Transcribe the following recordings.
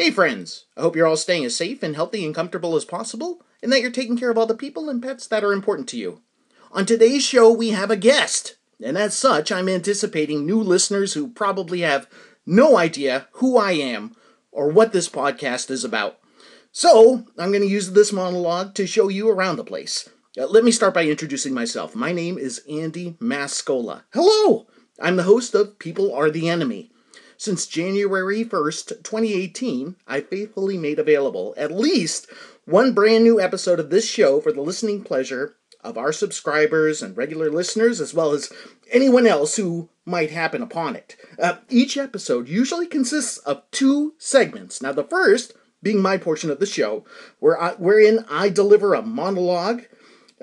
Hey, friends! I hope you're all staying as safe and healthy and comfortable as possible, and that you're taking care of all the people and pets that are important to you. On today's show, we have a guest, and as such, I'm anticipating new listeners who probably have no idea who I am or what this podcast is about. So, I'm going to use this monologue to show you around the place. Uh, let me start by introducing myself. My name is Andy Mascola. Hello! I'm the host of People Are the Enemy. Since January 1st, 2018, I faithfully made available at least one brand new episode of this show for the listening pleasure of our subscribers and regular listeners, as well as anyone else who might happen upon it. Uh, each episode usually consists of two segments. Now, the first being my portion of the show, where I, wherein I deliver a monologue,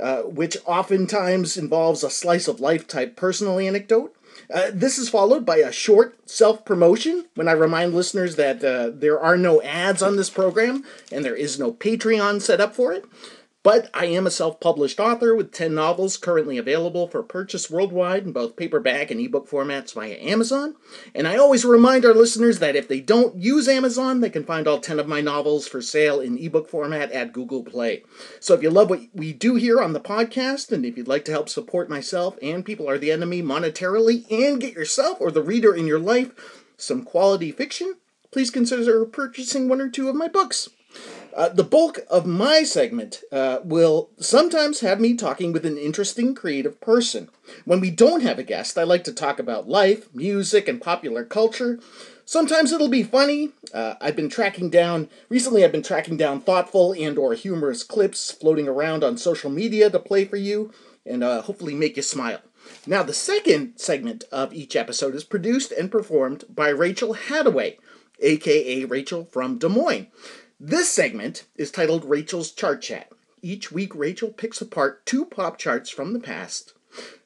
uh, which oftentimes involves a slice of life type personal anecdote. Uh, this is followed by a short self promotion when I remind listeners that uh, there are no ads on this program and there is no Patreon set up for it. But I am a self published author with 10 novels currently available for purchase worldwide in both paperback and ebook formats via Amazon. And I always remind our listeners that if they don't use Amazon, they can find all 10 of my novels for sale in ebook format at Google Play. So if you love what we do here on the podcast, and if you'd like to help support myself and People Are the Enemy monetarily and get yourself or the reader in your life some quality fiction, please consider purchasing one or two of my books. Uh, the bulk of my segment uh, will sometimes have me talking with an interesting creative person. When we don't have a guest, I like to talk about life, music, and popular culture. Sometimes it'll be funny. Uh, I've been tracking down recently. I've been tracking down thoughtful and/or humorous clips floating around on social media to play for you and uh, hopefully make you smile. Now, the second segment of each episode is produced and performed by Rachel Hadaway, aka Rachel from Des Moines. This segment is titled Rachel's Chart Chat. Each week, Rachel picks apart two pop charts from the past,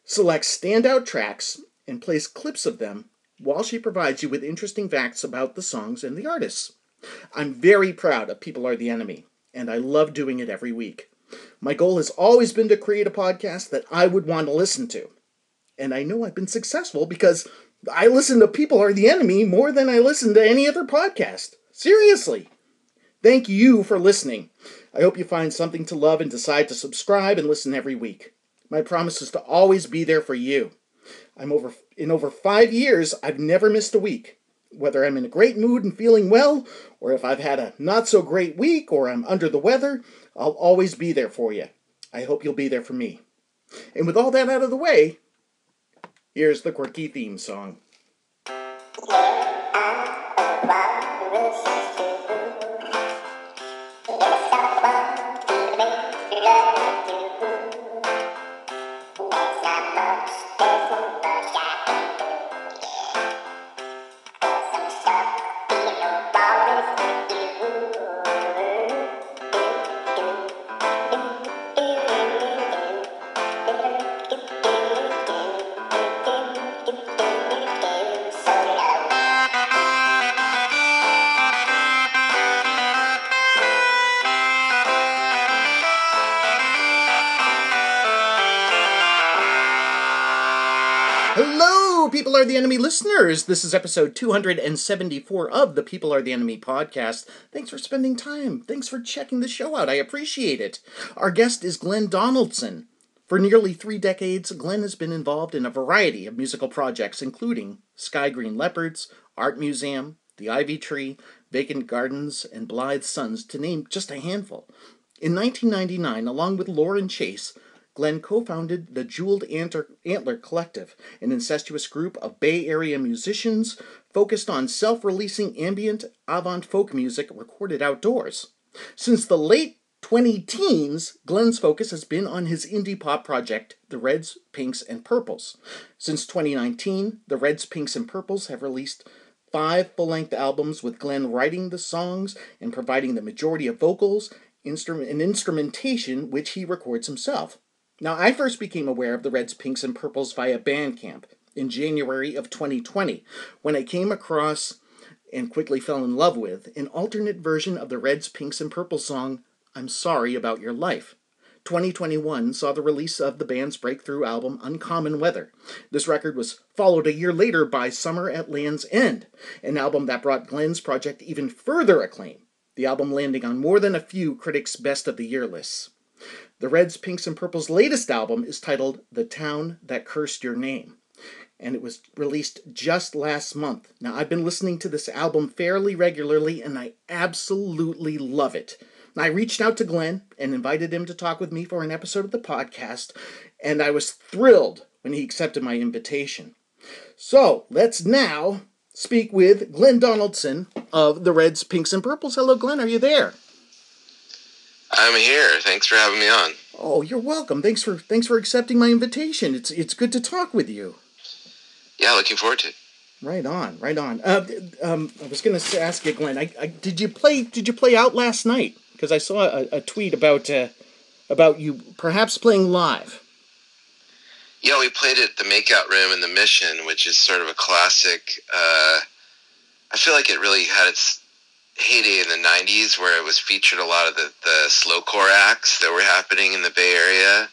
selects standout tracks, and plays clips of them while she provides you with interesting facts about the songs and the artists. I'm very proud of People Are the Enemy, and I love doing it every week. My goal has always been to create a podcast that I would want to listen to. And I know I've been successful because I listen to People Are the Enemy more than I listen to any other podcast. Seriously. Thank you for listening. I hope you find something to love and decide to subscribe and listen every week. My promise is to always be there for you. I'm over in over 5 years I've never missed a week. Whether I'm in a great mood and feeling well or if I've had a not so great week or I'm under the weather, I'll always be there for you. I hope you'll be there for me. And with all that out of the way, here's the quirky theme song. Enemy listeners. This is episode 274 of the People Are the Enemy podcast. Thanks for spending time. Thanks for checking the show out. I appreciate it. Our guest is Glenn Donaldson. For nearly three decades, Glenn has been involved in a variety of musical projects, including Sky Green Leopards, Art Museum, The Ivy Tree, Vacant Gardens, and Blithe Sons, to name just a handful. In 1999, along with Loren Chasse, Glenn co founded the Jeweled Antler Collective, an incestuous group of Bay Area musicians focused on self releasing ambient avant folk music recorded outdoors. Since the late 20 teens, Glenn's focus has been on his indie pop project, The Reds, Pinks, and Purples. Since 2019, The Reds, Pinks, and Purples have released five full length albums with Glenn writing the songs and providing the majority of vocals instrument, and instrumentation, which he records himself. Now, I first became aware of the Reds, Pinks, and Purples via Bandcamp in January of 2020 when I came across and quickly fell in love with an alternate version of the Reds, Pinks, and Purples song, I'm Sorry About Your Life. 2021 saw the release of the band's breakthrough album Uncommon Weather. This record was followed a year later by Summer at Land's End, an album that brought Glenn's project even further acclaim, the album landing on more than a few critics' best of the year lists. The Reds, Pinks, and Purple's latest album is titled The Town That Cursed Your Name and it was released just last month. Now, I've been listening to this album fairly regularly, and I absolutely love it. I reached out to Glenn and invited him to talk with me for an episode of the podcast, and I was thrilled when he accepted my invitation. So, let's now speak with Glenn Donaldson of the Reds, Pinks, and Purples. Hello, Glenn. Are you there? I'm here. Thanks for having me on. Oh, you're welcome. Thanks for thanks for accepting my invitation. It's it's good to talk with you yeah, looking forward to it. Right on, right on. Uh, um, I was going to ask you, Glenn. I, I, did you play? Did you play out last night? Because I saw a, a tweet about uh, about you perhaps playing live. Yeah, we played at the Makeout Room in the Mission, which is sort of a classic. Uh, I feel like it really had its heyday in the '90s, where it was featured a lot of the the slowcore acts that were happening in the Bay Area,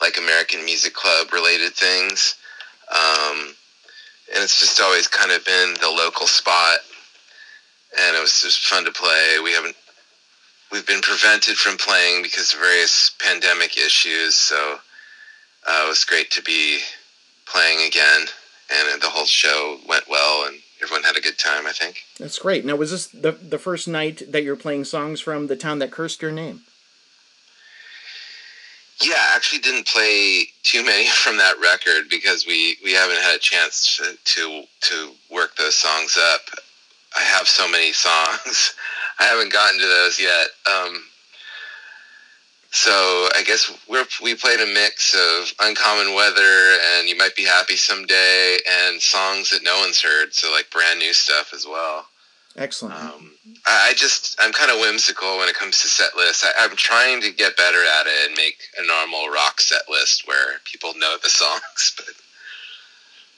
like American Music Club related things. Um, and it's just always kind of been the local spot, and it was just fun to play. We haven't we've been prevented from playing because of various pandemic issues, so uh, it was great to be playing again, and the whole show went well, and everyone had a good time. I think that's great. Now, was this the the first night that you're playing songs from the town that cursed your name? Yeah, I actually didn't play too many from that record because we, we haven't had a chance to, to to work those songs up. I have so many songs. I haven't gotten to those yet. Um, so I guess we're, we played a mix of Uncommon Weather and You Might Be Happy Someday and songs that no one's heard, so like brand new stuff as well. Excellent. Um, I just I'm kind of whimsical when it comes to set lists. I, am trying to get better at it and make a normal rock set list where people know the songs. But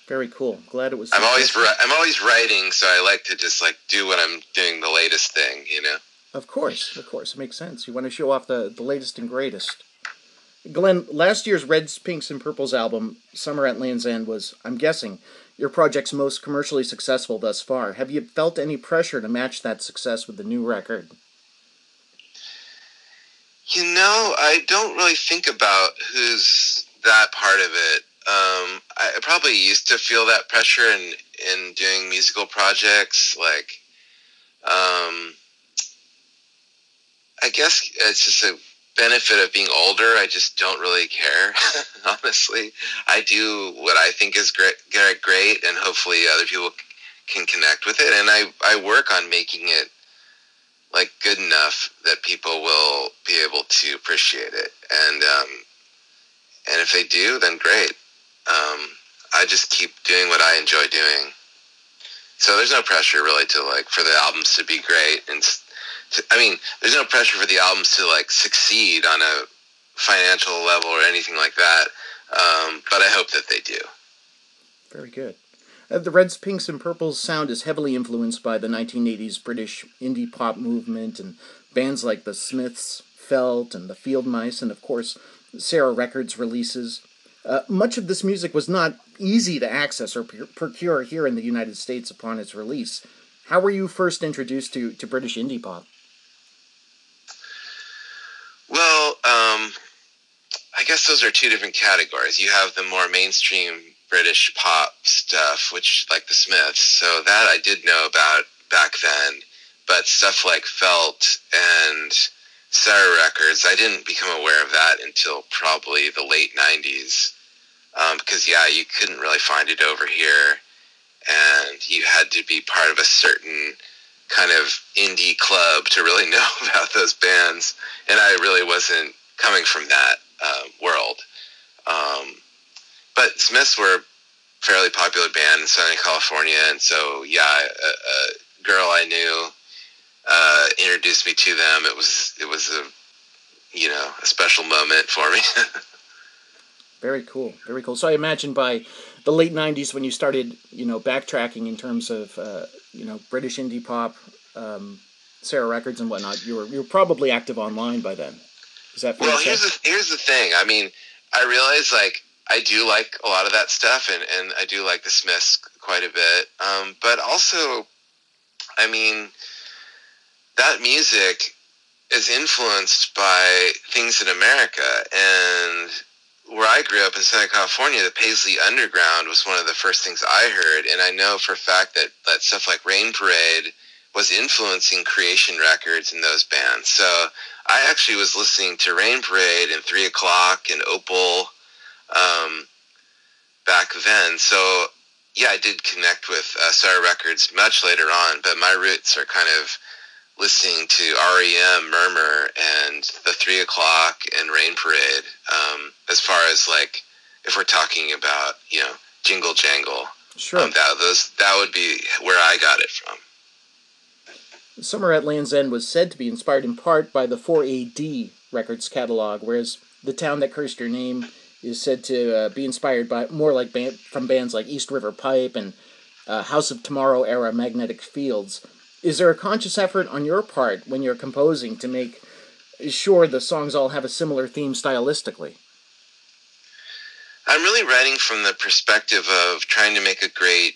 very cool. Glad it was. I'm always I'm always writing, so I like to just like do what I'm doing the latest thing. You know. Of course, of course, it makes sense. You want to show off the the latest and greatest. Glenn, last year's Reds, Pinks, and Purples album, Summer at Land's End, was, I'm guessing, your project's most commercially successful thus far. Have you felt any pressure to match that success with the new record? You know, I don't really think about who's that part of it. Um, I probably used to feel that pressure in in doing musical projects. Like, um, I guess it's just a benefit of being older, I just don't really care. Honestly, I do what I think is great, great, and hopefully other people can connect with it. And I I work on making it like good enough that people will be able to appreciate it. And um, and if they do, then great. Um, I just keep doing what I enjoy doing. So there's no pressure really to like for the albums to be great and I mean, there's no pressure for the albums to like succeed on a financial level or anything like that. Um, but I hope that they do. Very good. Uh, the Reds, Pinks, and Purples sound is heavily influenced by the 1980s British indie pop movement and bands like the Smiths, Felt, and the Field Mice, and of course, Sarah Records releases. Uh, much of this music was not easy to access or procure here in the United States upon its release. How were you first introduced to, to British indie pop? Well, um, I guess those are two different categories. You have the more mainstream British pop stuff, which like the Smiths. So that I did know about back then, but stuff like Felt and Sarah Records, I didn't become aware of that until probably the late '90s. Um, because yeah, you couldn't really find it over here, and you had to be part of a certain kind of indie club to really know about those bands, and I really wasn't coming from that uh, world. Um, but Smiths were a fairly popular band in Southern California, and so yeah, a, a girl I knew uh, introduced me to them. It was it was a you know a special moment for me. Very cool, very cool. So I imagine by the late '90s, when you started, you know, backtracking in terms of, uh, you know, British indie pop, um, Sarah Records and whatnot, you were you were probably active online by then. Is that well? Here's the here's the thing. I mean, I realize like I do like a lot of that stuff, and and I do like the Smiths quite a bit. Um, but also, I mean, that music is influenced by things in America and where I grew up in Southern California, the Paisley Underground was one of the first things I heard, and I know for a fact that that stuff like Rain Parade was influencing Creation Records and those bands. So I actually was listening to Rain Parade and Three O'clock and Opal um, back then. So yeah, I did connect with uh, Sarah Records much later on, but my roots are kind of listening to REM, Murmur, and the Three O'clock and Rain Parade. Um, as far as like, if we're talking about you know Jingle Jangle, sure, um, that those that would be where I got it from. Summer at Land's End was said to be inspired in part by the 4AD records catalog, whereas The Town That Cursed Your Name is said to uh, be inspired by more like from bands like East River Pipe and uh, House of Tomorrow era Magnetic Fields. Is there a conscious effort on your part when you're composing to make sure the songs all have a similar theme stylistically? I'm really writing from the perspective of trying to make a great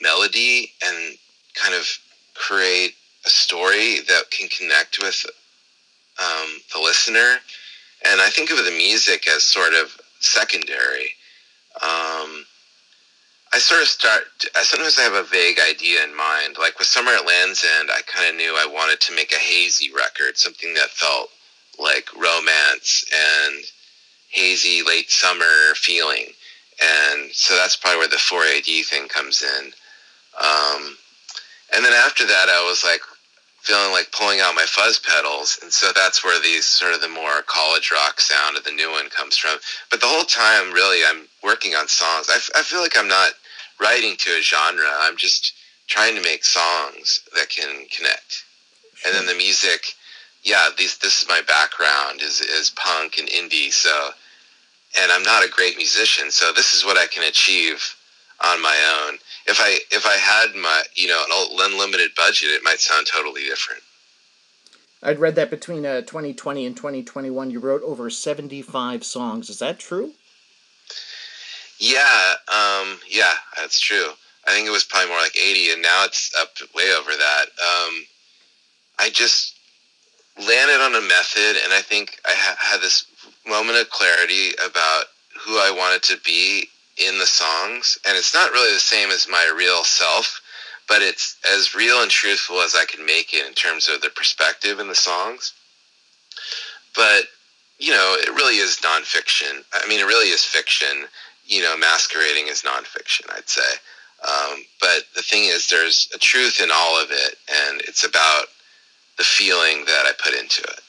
melody and kind of create a story that can connect with um, the listener. And I think of the music as sort of secondary. Um, I sort of start. Sometimes I have a vague idea in mind. Like with Summer at Land's End, I kind of knew I wanted to make a hazy record, something that felt like romance and hazy late summer feeling. And so that's probably where the 4AD thing comes in. Um, and then after that, I was like feeling like pulling out my fuzz pedals. And so that's where these sort of the more college rock sound of the new one comes from. But the whole time, really, I'm working on songs. I, f- I feel like I'm not writing to a genre. I'm just trying to make songs that can connect. And then the music, yeah, these this is my background is is punk and indie. So, and I'm not a great musician, so this is what I can achieve on my own. If I if I had my you know an unlimited budget, it might sound totally different. I'd read that between uh, 2020 and 2021, you wrote over 75 songs. Is that true? Yeah, um, yeah, that's true. I think it was probably more like 80, and now it's up way over that. Um, I just landed on a method, and I think I ha- had this moment of clarity about who I wanted to be in the songs. And it's not really the same as my real self, but it's as real and truthful as I can make it in terms of the perspective in the songs. But, you know, it really is nonfiction. I mean, it really is fiction you know, masquerading as nonfiction, I'd say. Um, but the thing is, there's a truth in all of it, and it's about the feeling that I put into it.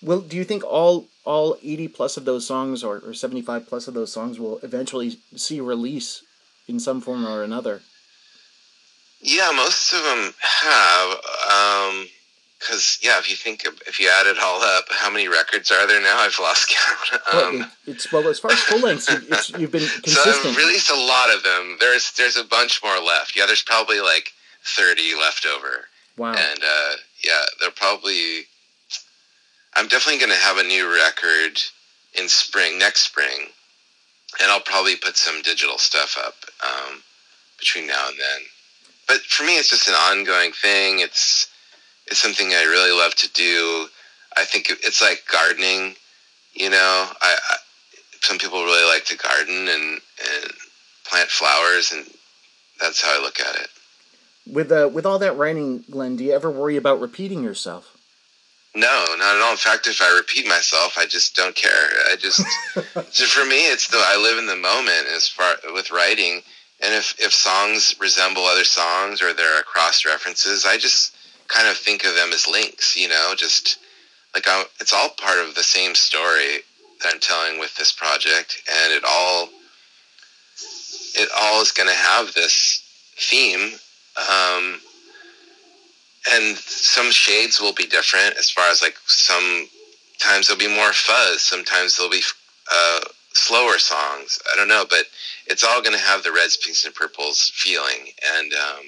Well, do you think all all eighty plus of those songs, or, or seventy five plus of those songs, will eventually see release in some form or another? Yeah, most of them have. Um, because yeah, if you think of, if you add it all up, how many records are there now? I've lost count. Um, well, it's well as far as full lengths, you, you've been consistent. So I've released a lot of them. There's there's a bunch more left. Yeah, there's probably like thirty left over. Wow. And uh, yeah, they're probably. I'm definitely going to have a new record in spring next spring, and I'll probably put some digital stuff up um, between now and then. But for me, it's just an ongoing thing. It's it's something I really love to do. I think it's like gardening. You know, I, I some people really like to garden and and plant flowers, and that's how I look at it. With uh, with all that writing, Glenn, do you ever worry about repeating yourself? No, not at all. In fact, if I repeat myself, I just don't care. I just so for me, it's the I live in the moment as far with writing, and if if songs resemble other songs or there are cross references, I just kind of think of them as links, you know, just like I'm, it's all part of the same story that I'm telling with this project, and it all it all is going to have this theme. Um, and some shades will be different as far as like sometimes there'll be more fuzz, sometimes there'll be uh, slower songs. I don't know, but it's all going to have the reds, pinks, and purples feeling. And um,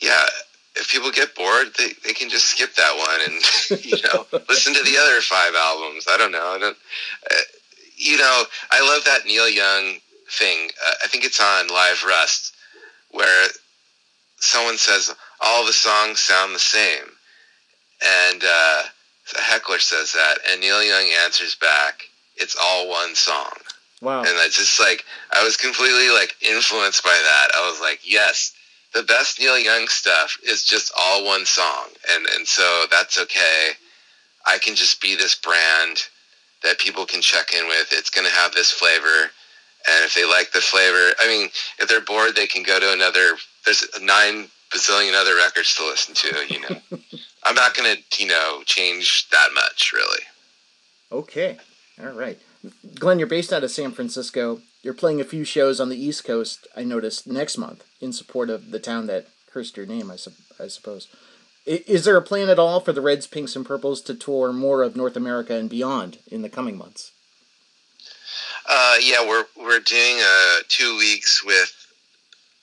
yeah, if people get bored, they, they can just skip that one and you know listen to the other five albums. I don't know. I don't. Uh, you know, I love that Neil Young thing. Uh, I think it's on Live Rust where someone says all the songs sound the same, and uh, a heckler says that, and Neil Young answers back, "It's all one song." Wow. And I just like I was completely like influenced by that. I was like, yes, the best Neil Young stuff is just all one song, and and so that's okay. I can just be this brand that people can check in with. It's going to have this flavor, and if they like the flavor, I mean, if they're bored, they can go to another. There's nine bazillion other records to listen to. You know, I'm not going to you know change that much really. Okay, all right. Glenn, you're based out of San Francisco. You're playing a few shows on the East Coast, I noticed, next month in support of the town that cursed your name, I, su- I suppose. Is there a plan at all for the Reds, Pinks, and Purples to tour more of North America and beyond in the coming months? Uh, yeah, we're we're doing uh, two weeks with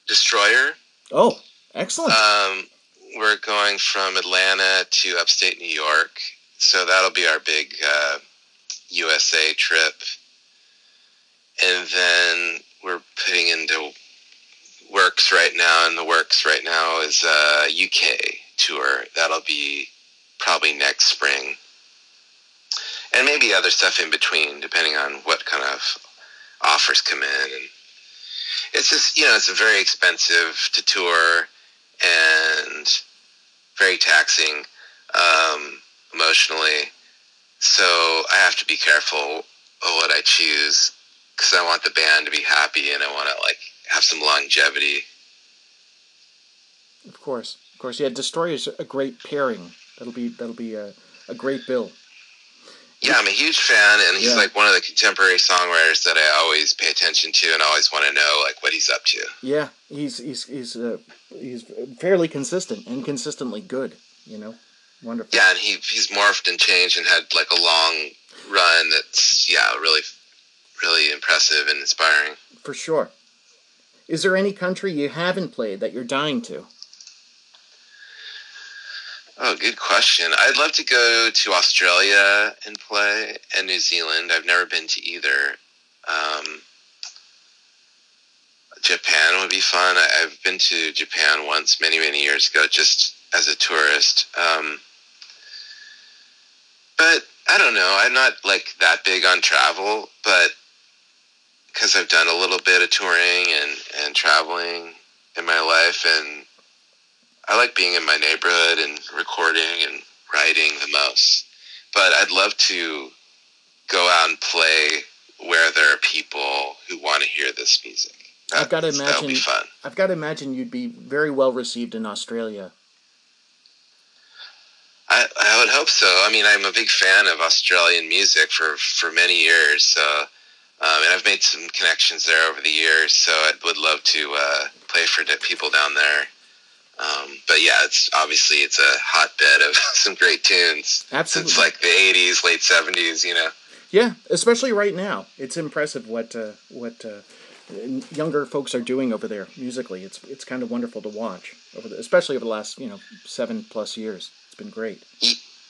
Destroyer. Oh, excellent. Um, we're going from Atlanta to upstate New York, so that'll be our big uh, USA trip. And then we're putting into works right now, and the works right now is a UK tour. That'll be probably next spring. And maybe other stuff in between, depending on what kind of offers come in. And it's just, you know, it's very expensive to tour and very taxing um, emotionally. So I have to be careful of what I choose because I want the band to be happy and I want to like have some longevity. Of course, of course. Yeah, Destroyer's a great pairing. That'll be that'll be a, a great bill. Yeah, I'm a huge fan, and he's Yeah. like one of the contemporary songwriters that I always pay attention to and always want to know like what he's up to. Yeah, he's he's he's uh, he's fairly consistent and consistently good. You know, wonderful. Yeah, and he he's morphed and changed and had like a long run that's yeah really really impressive and inspiring. For sure. Is there any country you haven't played that you're dying to? Oh, good question. I'd love to go to Australia and play, and New Zealand. I've never been to either. Um, Japan would be fun. I, I've been to Japan once, many many years ago, just as a tourist. Um, but I don't know. I'm not like that big on travel, but because I've done a little bit of touring and and traveling in my life, and I like being in my neighborhood and recording and writing the most. But I'd love to go out and play where there are people who want to hear this music. I've gotta That'll be imagine- fun. I've got to imagine you'd be very well received in Australia. I, I would hope so. I mean, I'm a big fan of Australian music for, for many years. So, um, and I've made some connections there over the years. So I would love to uh, play for the people down there. Um, but yeah, it's obviously it's a hotbed of some great tunes Absolutely. since like the '80s, late '70s. You know. Yeah, especially right now. It's impressive what uh, what uh, younger folks are doing over there musically. It's it's kind of wonderful to watch over the, especially over the last you know seven plus years. It's been great.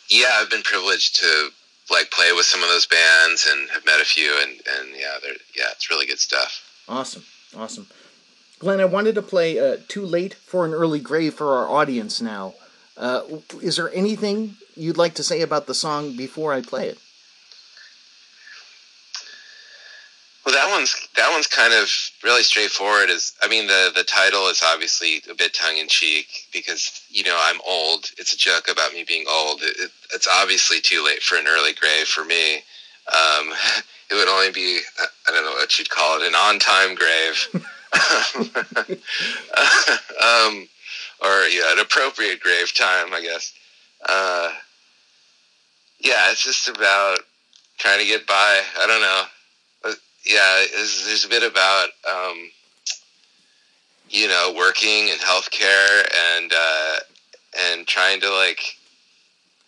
Yeah, I've been privileged to like play with some of those bands and have met a few, and and yeah, they're yeah, it's really good stuff. Awesome, awesome. Glenn, I wanted to play uh, "Too Late for an Early Grave" for our audience now. Uh, is there anything you'd like to say about the song before I play it? Well, that one's that one's kind of really straightforward. Is I mean the the title is obviously a bit tongue in cheek because you know I'm old. It's a joke about me being old. It, it, it's obviously too late for an early grave for me. Um, it would only be I don't know what you'd call it an on time grave, um, or yeah, an appropriate grave time, I guess. Uh, yeah, it's just about trying to get by. I don't know yeah, there's, a bit about um, you know working in healthcare and uh, and trying to like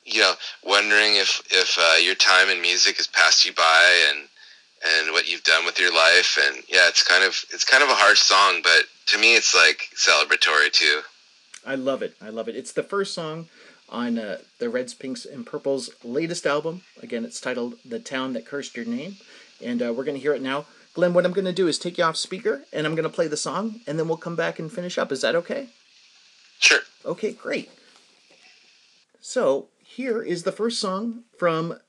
you know wondering if if uh, your time in music has passed you by and and what you've done with your life and yeah, it's kind of it's kind of a harsh song, but to me it's like celebratory too. I love it. I love it. It's the first song on uh, the Reds, Pinks, and Purples' latest album. Again, it's titled "The Town That Cursed Your Name," and uh, we're going to hear it now. Glenn, what I'm going to do is take you off speaker, and I'm going to play the song, and then we'll come back and finish up. Is that okay? Sure. Okay, great. So here is the first song from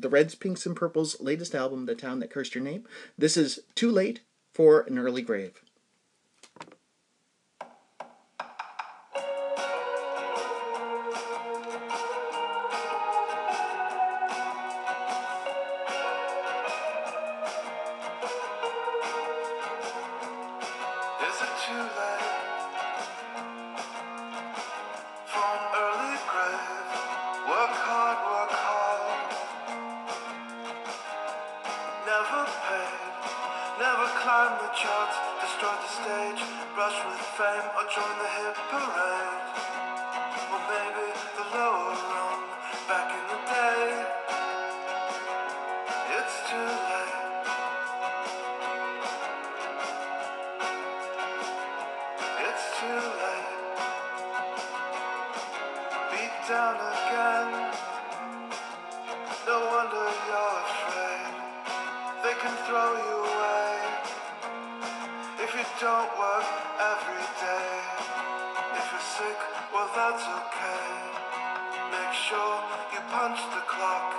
the Reds, Pinks, and Purples' latest album, "The Town That Cursed Your Name." This is "Too Late for an Early Grave." feel like beat down again. No wonder you're afraid. They can throw you away if you don't work every day. If you're sick, well that's okay. Make sure you punch the clock.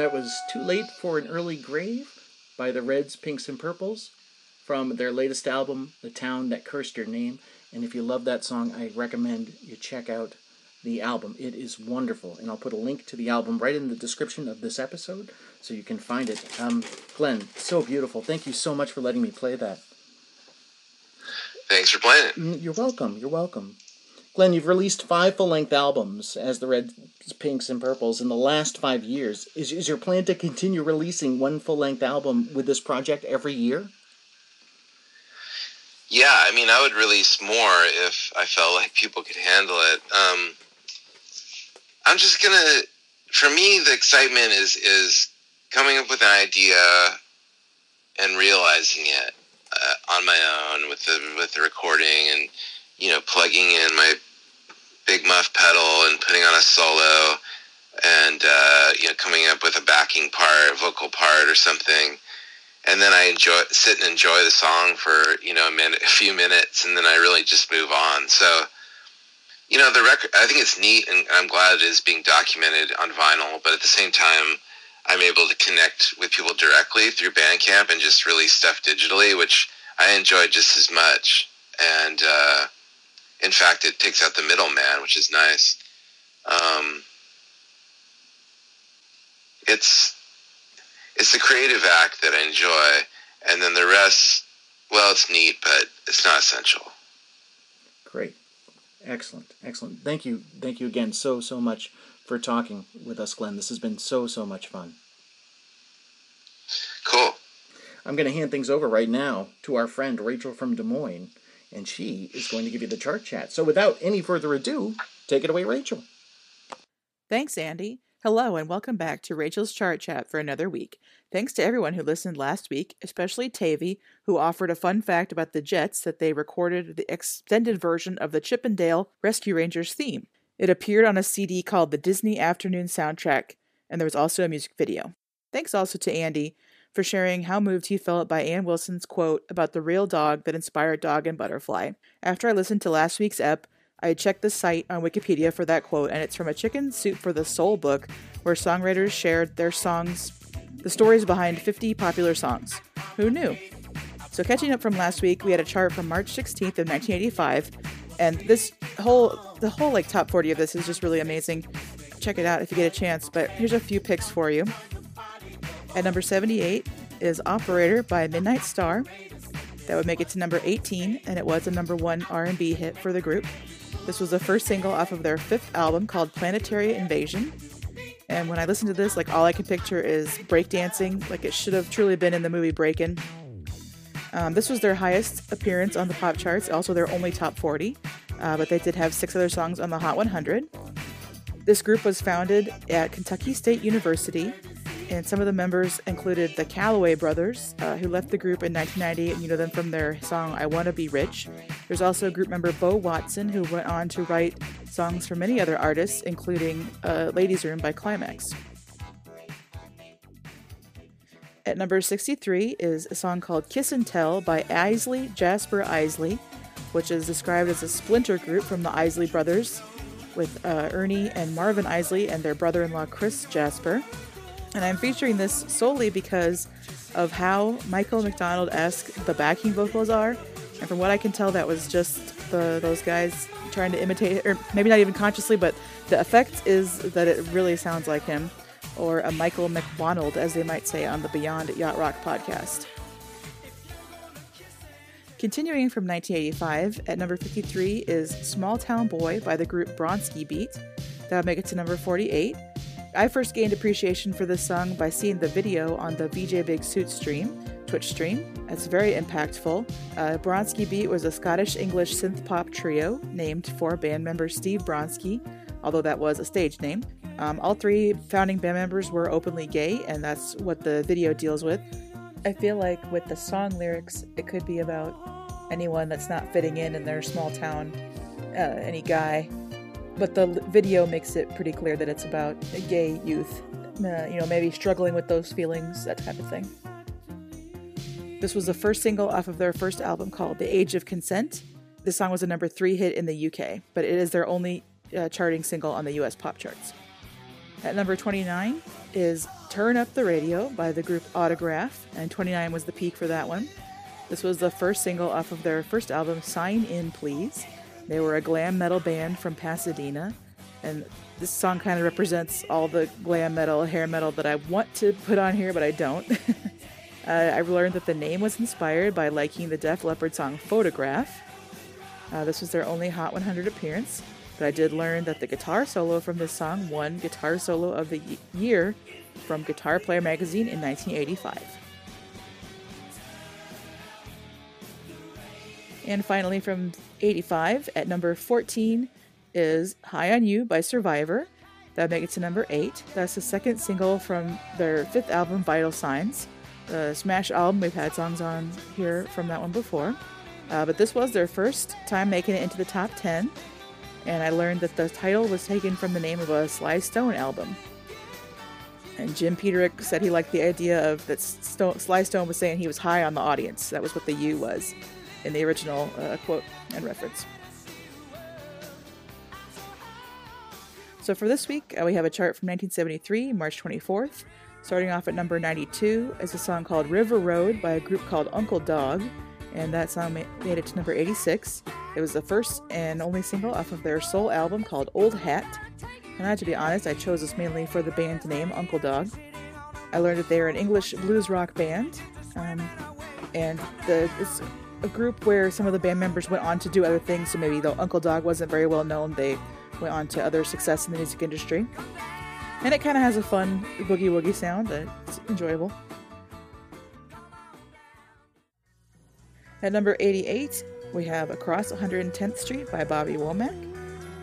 That was Too Late for an Early Grave by the Reds, Pinks, and Purples from their latest album, The Town That Cursed Your Name. And if you love that song, I recommend you check out the album. It is wonderful. And I'll put a link to the album right in the description of this episode so you can find it. Um, Glenn, so beautiful. Thank you so much for letting me play that. Thanks for playing it. Mm, you're welcome. You're welcome. Glenn, you've released five full length albums as the Reds, Pinks, and Purples in the last five years. Is, is your plan to continue releasing one full length album with this project every year? Yeah, I mean, I would release more if I felt like people could handle it. Um, I'm just gonna. For me, the excitement is is coming up with an idea and realizing it uh, on my own with the with the recording and you know, plugging in my big muff pedal and putting on a solo and, uh, you know, coming up with a backing part, vocal part or something. And then I enjoy, sit and enjoy the song for, you know, a minute, a few minutes, and then I really just move on. So, you know, the record, I think it's neat and I'm glad it is being documented on vinyl, but at the same time, I'm able to connect with people directly through Bandcamp and just release stuff digitally, which I enjoy just as much. And, uh, in fact, it takes out the middleman, which is nice. Um, it's it's a creative act that I enjoy, and then the rest, well, it's neat, but it's not essential. Great, excellent, excellent. Thank you, thank you again so so much for talking with us, Glenn. This has been so so much fun. Cool. I'm going to hand things over right now to our friend Rachel from Des Moines and she is going to give you the chart chat. So without any further ado, take it away, Rachel. Thanks, Andy. Hello, and welcome back to Rachel's Chart Chat for another week. Thanks to everyone who listened last week, especially Tavy, who offered a fun fact about the Jets that they recorded the extended version of the Chip 'n Dale Rescue Rangers theme. It appeared on a CD called the Disney Afternoon Soundtrack, and there was also a music video. Thanks also to Andy for sharing how moved he felt by Ann Wilson's quote about the real dog that inspired Dog and Butterfly. After I listened to last week's ep, I checked the site on Wikipedia for that quote, and it's from a Chicken Soup for the Soul book where songwriters shared their songs, the stories behind 50 popular songs. Who knew? So, catching up from last week, we had a chart from March 16th of 1985, and this whole, the whole like top 40 of this is just really amazing. Check it out if you get a chance, but here's a few picks for you. At number 78 is Operator by Midnight Star. That would make it to number 18, and it was a number one R&B hit for the group. This was the first single off of their fifth album called Planetary Invasion. And when I listen to this, like all I can picture is breakdancing, like it should have truly been in the movie Breakin'. Um, this was their highest appearance on the pop charts, also their only top 40, uh, but they did have six other songs on the Hot 100. This group was founded at Kentucky State University and some of the members included the Calloway brothers, uh, who left the group in 1990, and you know them from their song "I Want to Be Rich." There's also group member Bo Watson, who went on to write songs for many other artists, including uh, "Ladies' Room" by Climax. At number 63 is a song called Kiss and Tell by Isley Jasper Isley, which is described as a splinter group from the Isley brothers, with uh, Ernie and Marvin Isley and their brother in law Chris Jasper. And I'm featuring this solely because of how Michael McDonald esque the backing vocals are. And from what I can tell, that was just the, those guys trying to imitate, or maybe not even consciously, but the effect is that it really sounds like him, or a Michael McDonald, as they might say on the Beyond Yacht Rock podcast. Continuing from 1985, at number 53 is Small Town Boy by the group Bronski Beat. That would make it to number 48. I first gained appreciation for this song by seeing the video on the VJ Big Suit stream, Twitch stream. It's very impactful. Uh, Bronski Beat was a Scottish English synth pop trio named for band member Steve Bronski, although that was a stage name. Um, all three founding band members were openly gay, and that's what the video deals with. I feel like with the song lyrics, it could be about anyone that's not fitting in in their small town, uh, any guy but the video makes it pretty clear that it's about gay youth, uh, you know, maybe struggling with those feelings, that type of thing. This was the first single off of their first album called The Age of Consent. This song was a number three hit in the UK, but it is their only uh, charting single on the US pop charts. At number 29 is Turn Up the Radio by the group Autograph, and 29 was the peak for that one. This was the first single off of their first album, Sign In Please. They were a glam metal band from Pasadena, and this song kind of represents all the glam metal, hair metal that I want to put on here, but I don't. uh, I learned that the name was inspired by liking the Def Leppard song Photograph. Uh, this was their only Hot 100 appearance, but I did learn that the guitar solo from this song won Guitar Solo of the Year from Guitar Player magazine in 1985. And finally, from 85 at number 14 is High on You by Survivor. That makes it to number 8. That's the second single from their fifth album, Vital Signs. The Smash album, we've had songs on here from that one before. Uh, but this was their first time making it into the top 10. And I learned that the title was taken from the name of a Sly Stone album. And Jim Peterick said he liked the idea of that Stone, Sly Stone was saying he was high on the audience. That was what the U was in the original uh, quote and reference. So for this week, uh, we have a chart from 1973, March 24th. Starting off at number 92 is a song called River Road by a group called Uncle Dog, and that song made it to number 86. It was the first and only single off of their sole album called Old Hat. And I to be honest, I chose this mainly for the band name, Uncle Dog. I learned that they are an English blues rock band, um, and the, it's a group where some of the band members went on to do other things. So maybe though Uncle Dog wasn't very well known, they went on to other success in the music industry. And it kind of has a fun boogie woogie sound. It's enjoyable. At number 88, we have Across 110th Street by Bobby Womack.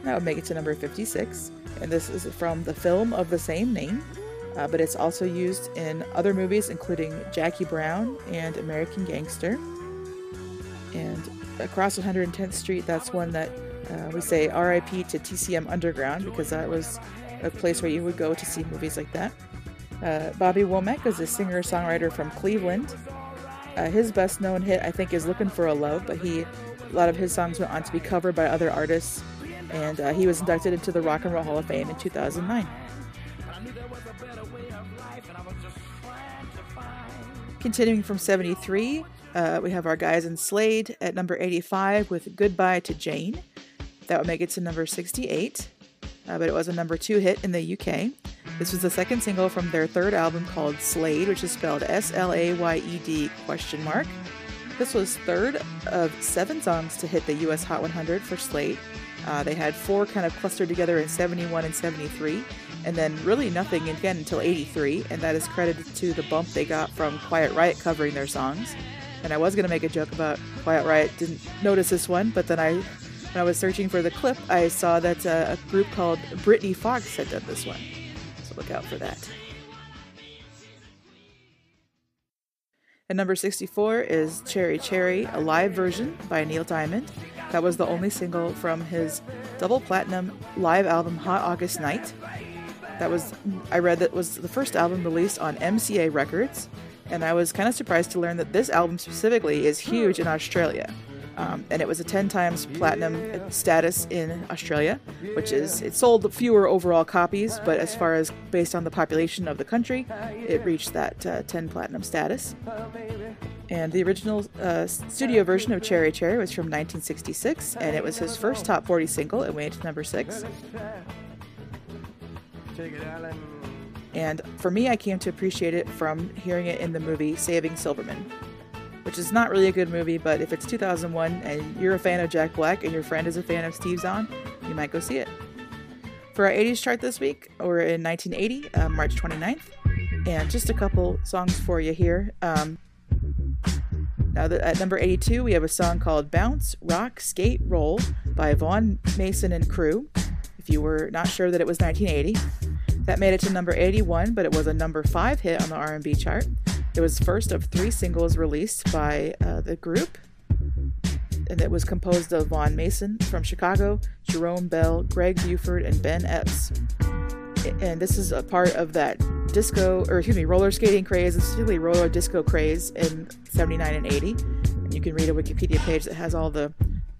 That would make it to number 56. and this is from the film of the same name, uh, but it's also used in other movies, including Jackie Brown and American Gangster. And across 110th Street, that's one that uh, we say RIP to TCM Underground because that was a place where you would go to see movies like that. Uh, Bobby Womack is a singer songwriter from Cleveland. Uh, his best known hit, I think, is Looking for a Love, but he a lot of his songs went on to be covered by other artists, and uh, he was inducted into the Rock and Roll Hall of Fame in 2009. Continuing from 73, uh, we have our guys in Slade at number 85 with Goodbye to Jane. That would make it to number 68, uh, but it was a number two hit in the UK. This was the second single from their third album called Slayed, which is spelled S L A Y E D question mark. This was third of seven songs to hit the US Hot 100 for Slade. Uh, they had four kind of clustered together in 71 and 73, and then really nothing again until 83, and that is credited to the bump they got from Quiet Riot covering their songs. And I was going to make a joke about Quiet Riot, didn't notice this one, but then I, when I was searching for the clip, I saw that uh, a group called Britny Fox had done this one. So look out for that. And number 64 is Cherry Cherry, a live version by Neil Diamond. That was the only single from his double platinum live album Hot August Night. That was, I read that was the first album released on MCA Records, and I was kind of surprised to learn that this album specifically is huge in Australia. Um, and it was a 10 times platinum status in Australia, which is it sold fewer overall copies, but as far as based on the population of the country, it reached that uh, 10 platinum status. And the original uh, studio version of Cherry Cherry was from 1966, and it was his first top 40 single. It went to number six. And for me, I came to appreciate it from hearing it in the movie Saving Silverman which is not really a good movie, but if it's 2001 and you're a fan of Jack Black and your friend is a fan of Steve Zahn, you might go see it. For our 80s chart this week, we're in 1980, uh, March 29th, and just a couple songs for you here. Um, now, the, at number 82, we have a song called Bounce, Rock, Skate, Roll by Vaughn Mason and Crew. If you were not sure that it was 1980, that made it to number 81, but it was a number 5 hit on the R&B chart. It was first of three singles released by uh, the group, and it was composed of Vaughn Mason from Chicago, Jerome Bell, Greg Buford, and Ben Epps. And this is a part of that disco, or excuse me, roller skating craze, specifically roller disco craze in 79 and 80. And you can read a Wikipedia page that has all the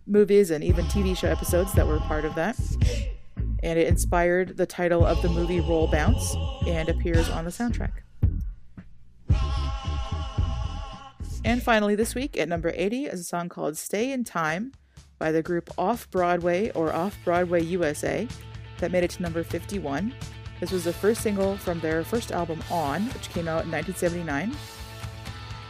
movies and even TV show episodes that were part of that. And it inspired the title of the movie Roll Bounce and appears on the soundtrack. And finally, this week at number 80 is a song called Stay in Time by the group Off Broadway or Off Broadway USA that made it to number 51. This was the first single from their first album On, which came out in 1979.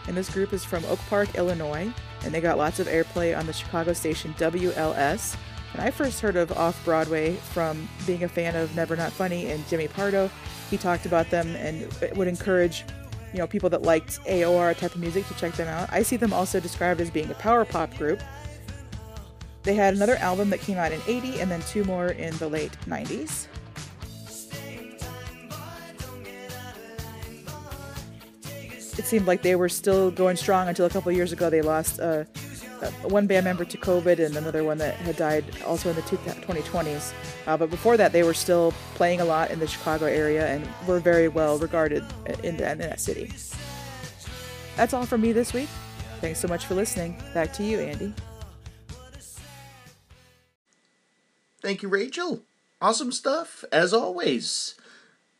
And this group is from Oak Park, Illinois, and they got lots of airplay on the Chicago station WLS. And I first heard of Off Broadway from being a fan of Never Not Funny and Jimmy Pardo. He talked about them and would encourage you know, people that liked AOR type of music to check them out. I see them also described as being a power pop group. They had another album that came out in 80 and then two more in the late 90s. It seemed like they were still going strong until a couple years ago they lost uh, uh, one band member to COVID and another one that had died also in the 2020s. Uh, but before that, they were still playing a lot in the Chicago area and were very well regarded in, in that city. That's all from me this week. Thanks so much for listening. Back to you, Andy. Thank you, Rachel. Awesome stuff, as always.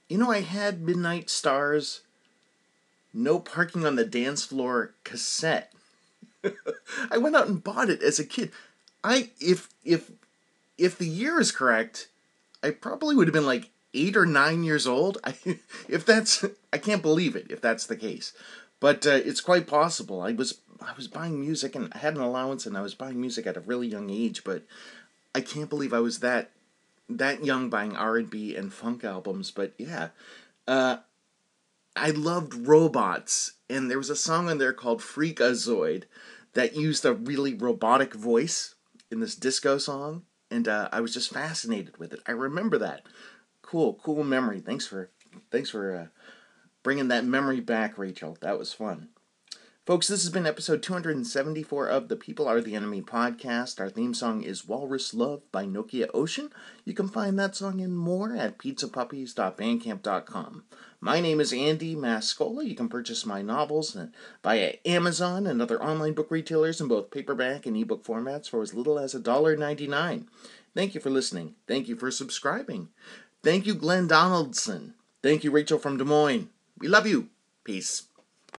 You know, I had Midnight Stars No Parking on the Dance Floor cassette I went out and bought it as a kid. I if if if the year is correct, I probably would have been like eight or nine years old. I, if that's I can't believe it if that's the case, but uh, it's quite possible. I was I was buying music and I had an allowance and I was buying music at a really young age, but I can't believe I was that that young buying R and B and funk albums. But yeah, uh, I loved robots, and there was a song on there called Freakazoid that used a really robotic voice in this disco song, and uh, I was just fascinated with it. I remember that. Cool, cool memory. Thanks for thanks for uh, bringing that memory back, Rachel. That was fun. Folks, this has been episode 274 of the People Are the Enemy podcast. Our theme song is Walrus Love by Nokia Ocean. You can find that song and more at pizzapuppies.bandcamp.com. My name is Andy Mascola. You can purchase my novels uh, via Amazon and other online book retailers in both paperback and ebook formats for as little as $1.99. Thank you for listening. Thank you for subscribing. Thank you, Glenn Donaldson. Thank you, Rachel from Des Moines. We love you. Peace.